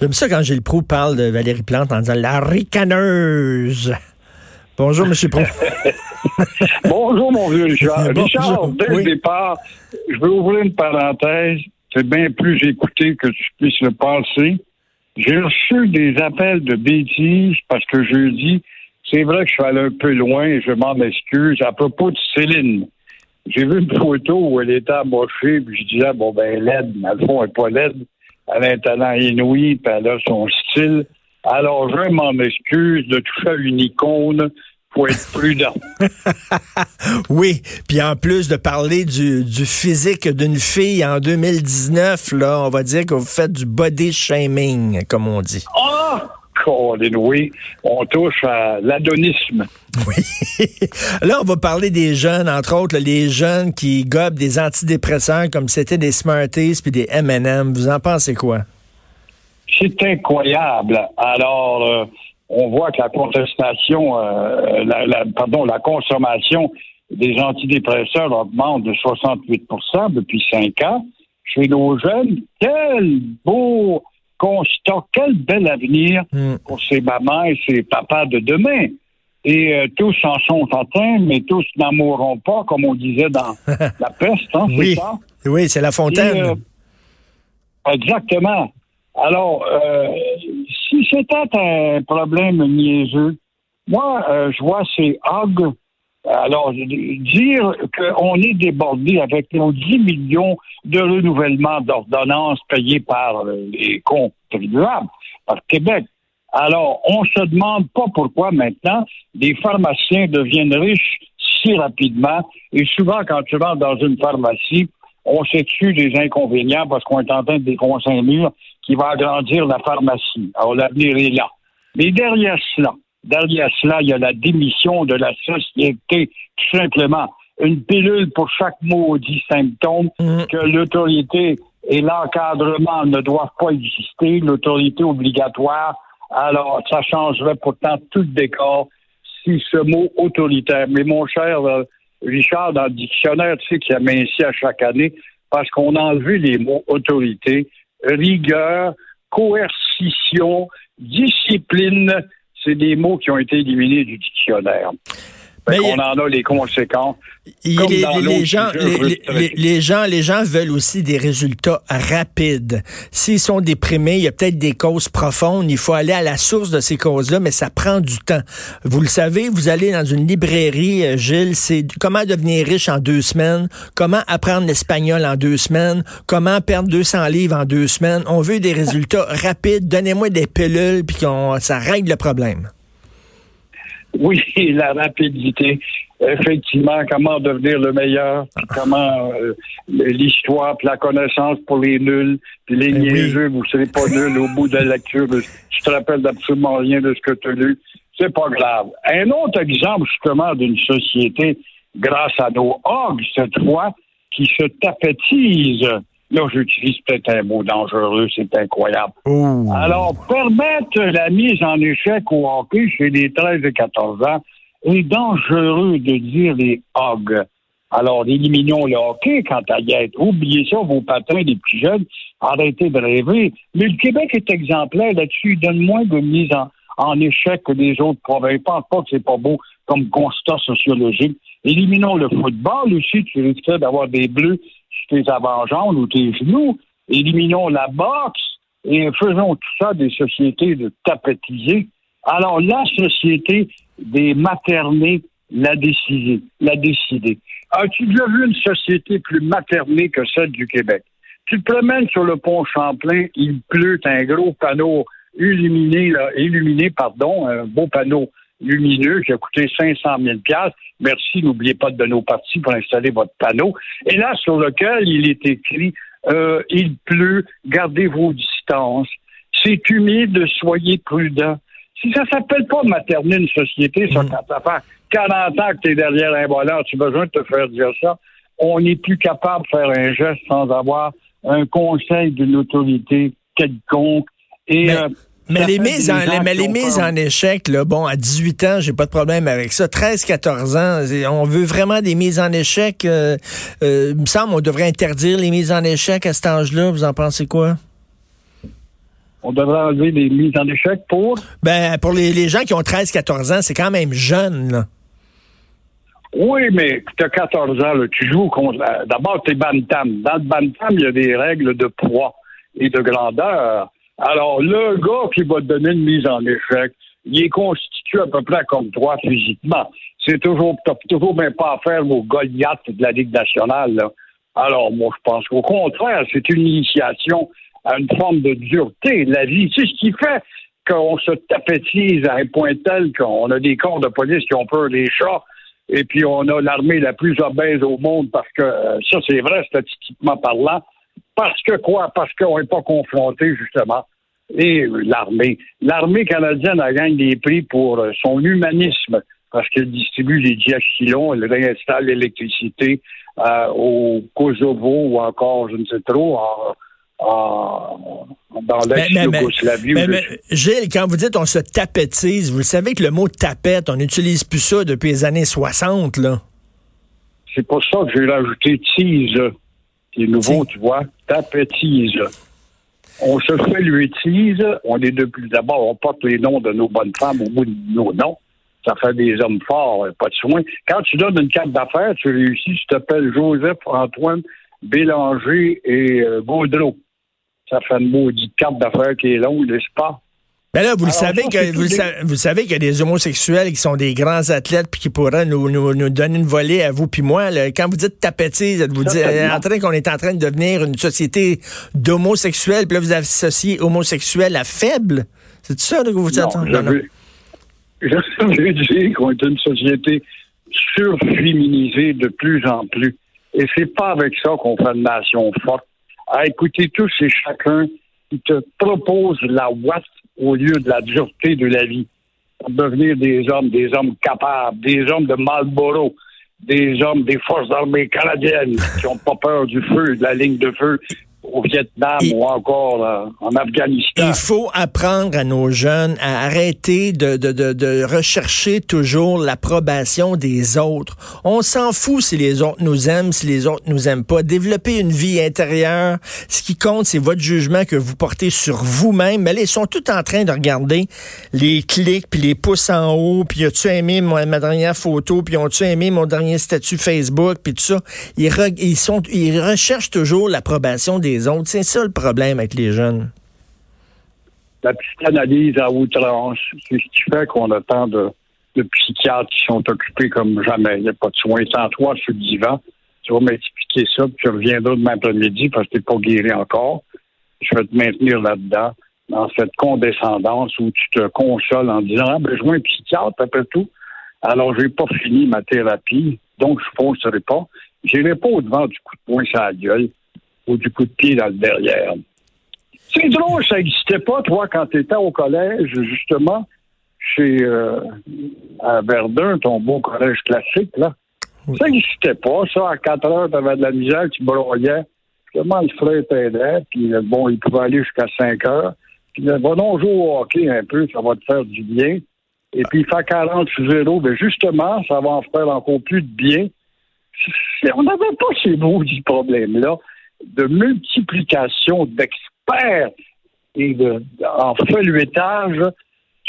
J'aime ça quand Gilles Proux parle de Valérie Plante en disant la ricaneuse. Bonjour, M. Proux. Bonjour, mon vieux Richard. Richard, dès le départ, je veux ouvrir une parenthèse. C'est bien plus écouté que tu puisses le penser. J'ai reçu des appels de bêtises parce que je dis, c'est vrai que je suis allé un peu loin et je m'en excuse. À propos de Céline, j'ai vu une photo où elle était amochée, puis je disais, bon, ben, laide, mais le fond, elle n'est pas laide. Elle a un talent inouï, puis elle a son style. Alors, je m'en excuse de toucher à une icône faut être prudent. oui, puis en plus de parler du, du physique d'une fille en 2019, là, on va dire que vous faites du body shaming, comme on dit. Ah! Oui, on touche à l'adonisme. Oui. Là, on va parler des jeunes, entre autres, les jeunes qui gobent des antidépresseurs comme c'était des Smarties puis des M&M. Vous en pensez quoi? C'est incroyable. Alors, euh, on voit que la contestation, euh, la, pardon, la consommation des antidépresseurs augmente de 68% depuis cinq ans. Chez nos jeunes, quel beau constat, quel bel avenir hmm. pour ces mamans et ces papas de demain. Et euh, tous en sont atteints, mais tous n'en mourront pas, comme on disait dans la peste, hein, oui. ça? Oui, c'est la fontaine. Euh, exactement. Alors, euh, si c'était un problème niaiseux, moi, je vois ces hogs. Alors, dire qu'on est débordé avec nos 10 millions de renouvellements d'ordonnances payés par les contribuables, par Québec. Alors, on se demande pas pourquoi maintenant les pharmaciens deviennent riches si rapidement. Et souvent, quand tu vas dans une pharmacie, on s'excuse des inconvénients parce qu'on est en train de défoncer un mur qui va agrandir la pharmacie. Alors, l'avenir est là. Mais derrière cela, derrière cela, il y a la démission de la société, tout simplement. Une pilule pour chaque maudit symptôme mm. que l'autorité et l'encadrement ne doivent pas exister, l'autorité obligatoire. Alors, ça changerait pourtant tout le décor si ce mot autoritaire. Mais mon cher euh, Richard, dans le dictionnaire, tu sais qu'il y a ainsi à chaque année, parce qu'on a enlevé les mots autorité, rigueur, coercition, discipline, c'est des mots qui ont été éliminés du dictionnaire. On en a les conséquences. les, gens, les, gens, les gens veulent aussi des résultats rapides. S'ils sont déprimés, il y a peut-être des causes profondes. Il faut aller à la source de ces causes-là, mais ça prend du temps. Vous le savez, vous allez dans une librairie, euh, Gilles, c'est comment devenir riche en deux semaines, comment apprendre l'espagnol en deux semaines, comment perdre 200 livres en deux semaines. On veut des résultats rapides. Donnez-moi des pilules, puis qu'on ça règle le problème. Oui, la rapidité. Effectivement, comment devenir le meilleur, comment euh, l'histoire, puis la connaissance pour les nuls, puis les ben niaiseux, vous ne serez pas nul au bout de la lecture. Tu te rappelles absolument rien de ce que tu as lu. C'est pas grave. Un autre exemple, justement, d'une société, grâce à nos hogs, cette fois, qui se tapetise Là, j'utilise peut-être un mot dangereux, c'est incroyable. Alors, permettre la mise en échec au hockey chez les 13 et 14 ans est dangereux de dire les hogs. Alors, éliminons le hockey quant à y être. Oubliez ça, vos patrons des plus jeunes, arrêtez de rêver. Mais le Québec est exemplaire là-dessus. Il donne moins de mise en, échec que les autres provinces. Pas que c'est pas beau comme constat sociologique. Éliminons le football aussi. Tu risques d'avoir des bleus tes avant-jambes ou tes genoux. Éliminons la boxe et faisons tout ça des sociétés de tapetisés. Alors, la société des maternés l'a décidé. L'a décidé. As-tu déjà vu une société plus maternée que celle du Québec? Tu te promènes sur le pont Champlain, il pleut, un gros panneau illuminé, illuminé, pardon, un beau panneau lumineux qui a coûté 500 000 Merci, n'oubliez pas de donner au parti pour installer votre panneau. Et là, sur lequel il est écrit euh, Il pleut, gardez vos distances. C'est humide, soyez prudents. Si ça s'appelle pas materner une société, ça, mm. quand ça fait 40 ans que tu es derrière un volant, tu as besoin de te faire dire ça. On n'est plus capable de faire un geste sans avoir un conseil d'une autorité quelconque. Et, euh, mais les, mises en, les, mises en échec, là, bon, à 18 ans, j'ai pas de problème avec ça. 13, 14 ans, on veut vraiment des mises en échec. Euh, euh, il me semble on devrait interdire les mises en échec à cet âge-là. Vous en pensez quoi? On devrait enlever les mises en échec pour? Ben, pour les, les gens qui ont 13, 14 ans, c'est quand même jeune, là. Oui, mais tu as 14 ans, là, tu joues contre. D'abord, tu es bantam. Dans le bantam, il y a des règles de poids et de grandeur. Alors, le gars qui va te donner une mise en échec, il est constitué à peu près comme toi physiquement. C'est toujours, t'as toujours même pas à faire vos Goliaths de la Ligue nationale. Là. Alors, moi, je pense qu'au contraire, c'est une initiation à une forme de dureté de la vie. C'est ce qui fait qu'on se tapétise à un point tel qu'on a des corps de police qui ont peur des chats, et puis on a l'armée la plus obèse au monde parce que euh, ça, c'est vrai statistiquement parlant. Parce que quoi? Parce qu'on n'est pas confronté, justement. Et l'armée. L'armée canadienne a gagné des prix pour euh, son humanisme, parce qu'elle distribue des diachylons, elle réinstalle l'électricité euh, au Kosovo ou encore, je ne sais trop, dans l'ex-Yougoslavie. Gilles, quand vous dites on se tapetise, vous savez que le mot tapette, on n'utilise plus ça depuis les années 60, là. C'est pour ça que j'ai rajouté tease est nouveau, tu vois, tapetise. On se fait l'utilise, on est de plus d'abord, on porte les noms de nos bonnes femmes au bout de nos noms. Ça fait des hommes forts, pas de soin. Quand tu donnes une carte d'affaires, tu réussis, tu t'appelles Joseph, Antoine, Bélanger et euh, Gaudreau. Ça fait une maudite carte d'affaires qui est longue, n'est-ce pas? Ben là, vous le savez que vous, vous, savez qu'il y a des homosexuels qui sont des grands athlètes puis qui pourraient nous, nous, donner une volée à vous puis moi. Quand vous dites tapetise, vous dites en train qu'on est en train de devenir une société d'homosexuels, puis là vous associez homosexuel à faible. C'est ça que vous dites? Non, je veux dire qu'on est une société surféminisée de plus en plus. Et c'est pas avec ça qu'on fait une nation forte. À écouter tous et chacun qui te propose la ouate au lieu de la dureté de la vie. Devenir des hommes, des hommes capables, des hommes de Marlborough, des hommes des forces armées canadiennes qui n'ont pas peur du feu, de la ligne de feu, au Vietnam ou encore euh, en Afghanistan. Il faut apprendre à nos jeunes à arrêter de, de, de, de rechercher toujours l'approbation des autres. On s'en fout si les autres nous aiment, si les autres nous aiment pas. Développer une vie intérieure, ce qui compte, c'est votre jugement que vous portez sur vous-même. Mais là, ils sont tous en train de regarder les clics, puis les pouces en haut, puis as-tu aimé ma, dernière photo, puis ont-tu aimé mon dernier statut Facebook, puis tout ça. Ils, ils, sont, ils recherchent toujours l'approbation des C'est ça le problème avec les jeunes. La psychanalyse à outrance, c'est ce qui fait qu'on a tant de, psychiatres qui sont occupés comme jamais. Il n'y a pas de soins. Sans toi sur le divan, tu vas m'expliquer ça, puis tu reviendras demain après-midi parce que tu n'es pas guéri encore. Je vais te maintenir là-dedans, dans cette condescendance où tu te consoles en disant Ah, ben, je vois un psychiatre après tout. Alors, je n'ai pas fini ma thérapie, donc je ne foncerai pas. Je n'irai pas au-devant du coup de poing sur la gueule ou du coup de pied dans le derrière. C'est drôle, ça n'existait pas, toi, quand tu étais au collège, justement, chez euh, à Verdun, ton beau collège classique, là. Ça n'existait pas, ça. À 4 heures, tu avais de la misère, tu broyais. Comment le frère t'aidait, puis euh, bon, il pouvait aller jusqu'à 5 heures. Puis va donc jouer au hockey un peu, ça va te faire du bien. Et puis, faire 40 sur 0, ben justement, ça va en faire encore plus de bien. On n'avait pas ces du problème-là de multiplication d'experts et de, en feuilletage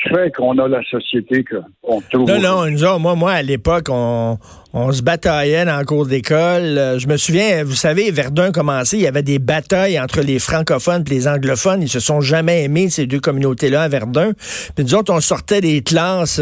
fait qu'on a la société qu'on trouve. Non, non, nous moi, moi, à l'époque, on, on se bataillait dans le cours d'école. Euh, je me souviens, vous savez, Verdun commençait, il y avait des batailles entre les francophones et les anglophones. Ils se sont jamais aimés, ces deux communautés-là, à Verdun. Puis nous autres, on sortait des classes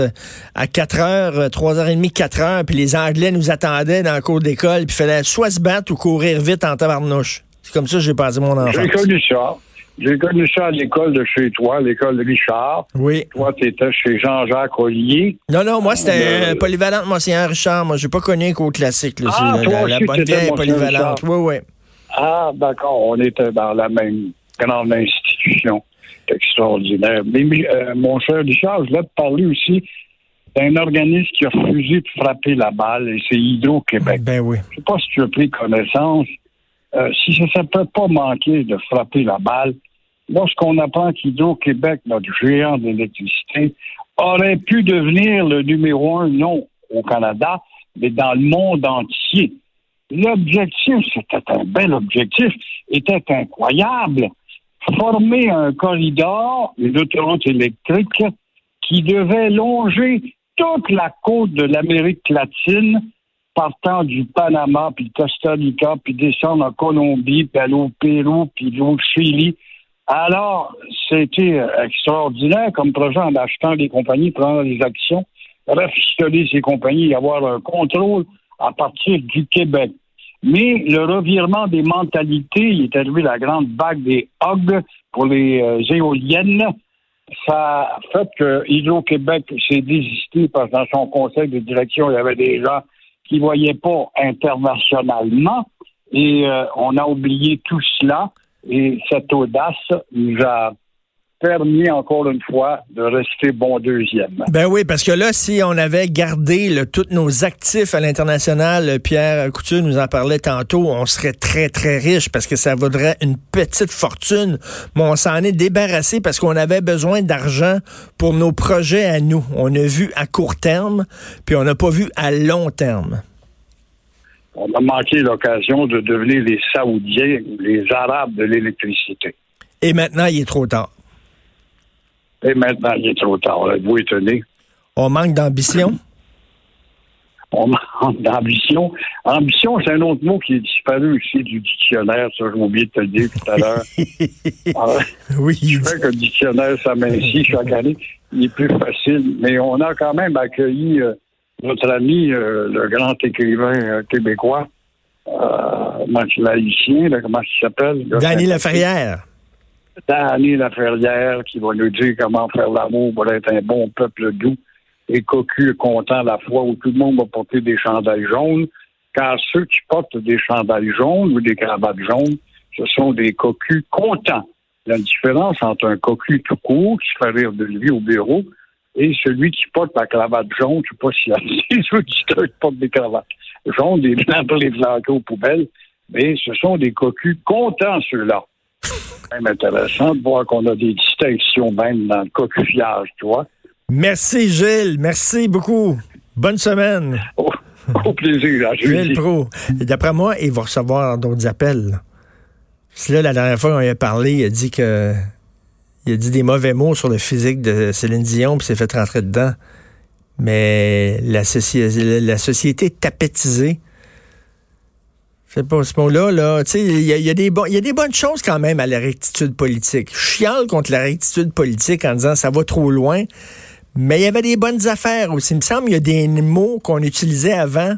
à 4 heures, 3 h 30 4 heures, puis les Anglais nous attendaient dans le cours d'école, puis il fallait soit se battre ou courir vite en tabarnouche. C'est comme ça que j'ai passé mon enfance. J'ai connu ça. J'ai connu ça à l'école de chez toi, l'école Richard. Oui. Toi, tu étais chez Jean-Jacques Ollier. Non, non, moi, c'était euh, polyvalente Monseigneur Richard. Moi, j'ai pas connu un cours classique. Là. Ah, toi la, la bonne vieille polyvalente. Oui, oui. Ah, d'accord. On était dans la même grande institution. C'est extraordinaire. Mais, euh, mon cher Richard, je voulais te parler aussi d'un organisme qui a refusé de frapper la balle, et c'est Hydro-Québec. Ben oui. Je ne sais pas si tu as pris connaissance. Euh, si ça ne peut pas manquer de frapper la balle, lorsqu'on apprend qu'Hydro-Québec, notre géant d'électricité, aurait pu devenir le numéro un, non au Canada, mais dans le monde entier. L'objectif, c'était un bel objectif, était incroyable. Former un corridor, une autoroute électrique, qui devait longer toute la côte de l'Amérique latine, partant du Panama, puis Costa Rica, puis descendre en Colombie, puis aller au Pérou, puis au Chili. Alors, c'était extraordinaire comme projet en achetant des compagnies, prenant des actions, rafistoler ces compagnies avoir un contrôle à partir du Québec. Mais le revirement des mentalités, il est arrivé la grande vague des hogs pour les euh, éoliennes. Ça a fait que Hydro-Québec s'est désisté parce que dans son conseil de direction, il y avait des gens qui ne voyaient pas internationalement. Et euh, on a oublié tout cela. Et cette audace nous a permis encore une fois de rester bon deuxième. Ben oui, parce que là, si on avait gardé tous nos actifs à l'international, Pierre Couture nous en parlait tantôt, on serait très, très riche parce que ça vaudrait une petite fortune. Mais on s'en est débarrassé parce qu'on avait besoin d'argent pour nos projets à nous. On a vu à court terme, puis on n'a pas vu à long terme on a manqué l'occasion de devenir les Saoudiens, les Arabes de l'électricité. Et maintenant, il est trop tard. Et maintenant, il est trop tard. Vous étonné. On manque d'ambition? On manque d'ambition. Ambition, c'est un autre mot qui est disparu aussi du dictionnaire. Ça, j'ai oublié de te le dire tout à l'heure. Ah, oui. Je sais que le dictionnaire s'amincit chaque année. Il est plus facile. Mais on a quand même accueilli euh, notre ami, euh, le grand écrivain euh, québécois, euh, laïcien, comment il s'appelle? Danny Laferrière. Danny Laferrière, qui va nous dire comment faire l'amour pour être un bon peuple doux et cocu et content à la fois, où tout le monde va porter des chandails jaunes, car ceux qui portent des chandails jaunes ou des cravates jaunes, ce sont des cocus contents. La différence entre un cocu tout court, qui fait rire de lui au bureau, et celui qui porte la cravate jaune, je ne sais pas si ceux qui portent des cravates jaunes, des blancs pour les flanquer aux poubelles, mais ce sont des cocus contents, ceux-là. C'est même intéressant de voir qu'on a des distinctions même dans le cocufiage, tu vois. Merci, Gilles. Merci beaucoup. Bonne semaine. Au, plaisir. Gilles Pro. D'après moi, il va recevoir d'autres appels. Si là, la dernière fois qu'on a parlé, il a dit que il a dit des mauvais mots sur le physique de Céline Dion, puis s'est fait rentrer dedans. Mais la, la société est tapétisée. C'est pas ce mot-là, là. Tu sais, il y a, des bonnes choses quand même à la rectitude politique. Je chiale contre la rectitude politique en disant ça va trop loin. Mais il y avait des bonnes affaires aussi. Il me semble qu'il y a des mots qu'on utilisait avant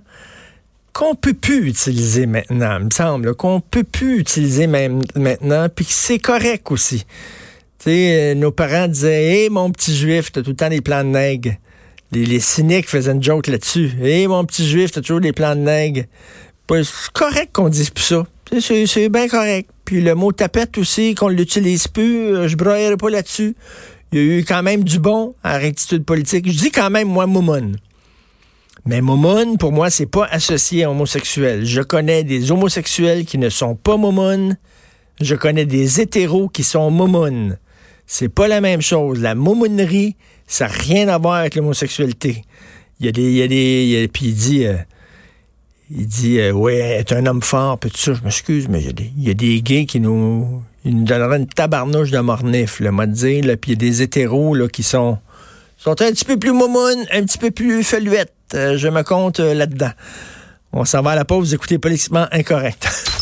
qu'on peut plus utiliser maintenant. Il me semble qu'on peut plus utiliser même maintenant, puis c'est correct aussi. Sais, euh, nos parents disaient, hé, mon petit juif, t'as tout le temps des plans de nègre. Les, cyniques faisaient une joke là-dessus. Hé, mon petit juif, t'as toujours des plans de nègre. C'est correct qu'on dise plus ça. C'est bien correct. Puis le mot tapette aussi, qu'on l'utilise plus, euh, je broyerai pas là-dessus. Il y a eu quand même du bon à rectitude politique. Je dis quand même, moi, Moumoun. Mais Moumoun, pour moi, c'est pas associé à homosexuel. Je connais des homosexuels qui ne sont pas Moumoun. Je connais des hétéros qui sont Moumoun. C'est pas la même chose. La momounerie, ça n'a rien à voir avec l'homosexualité. Il y a des. Il y a des puis il dit. Euh, il dit, euh, ouais, est un homme fort, puis tout ça. Je m'excuse, mais il y, a des, il y, a des gays qui nous, ils nous donneraient une tabarnouche de mornif, le m'a dit. Puis il y a des hétéros là, qui sont, sont un petit peu plus momounes, un petit peu plus feluettes. Euh, je me compte là-dedans. On s'en va à la pause, écoutez politiquement incorrect.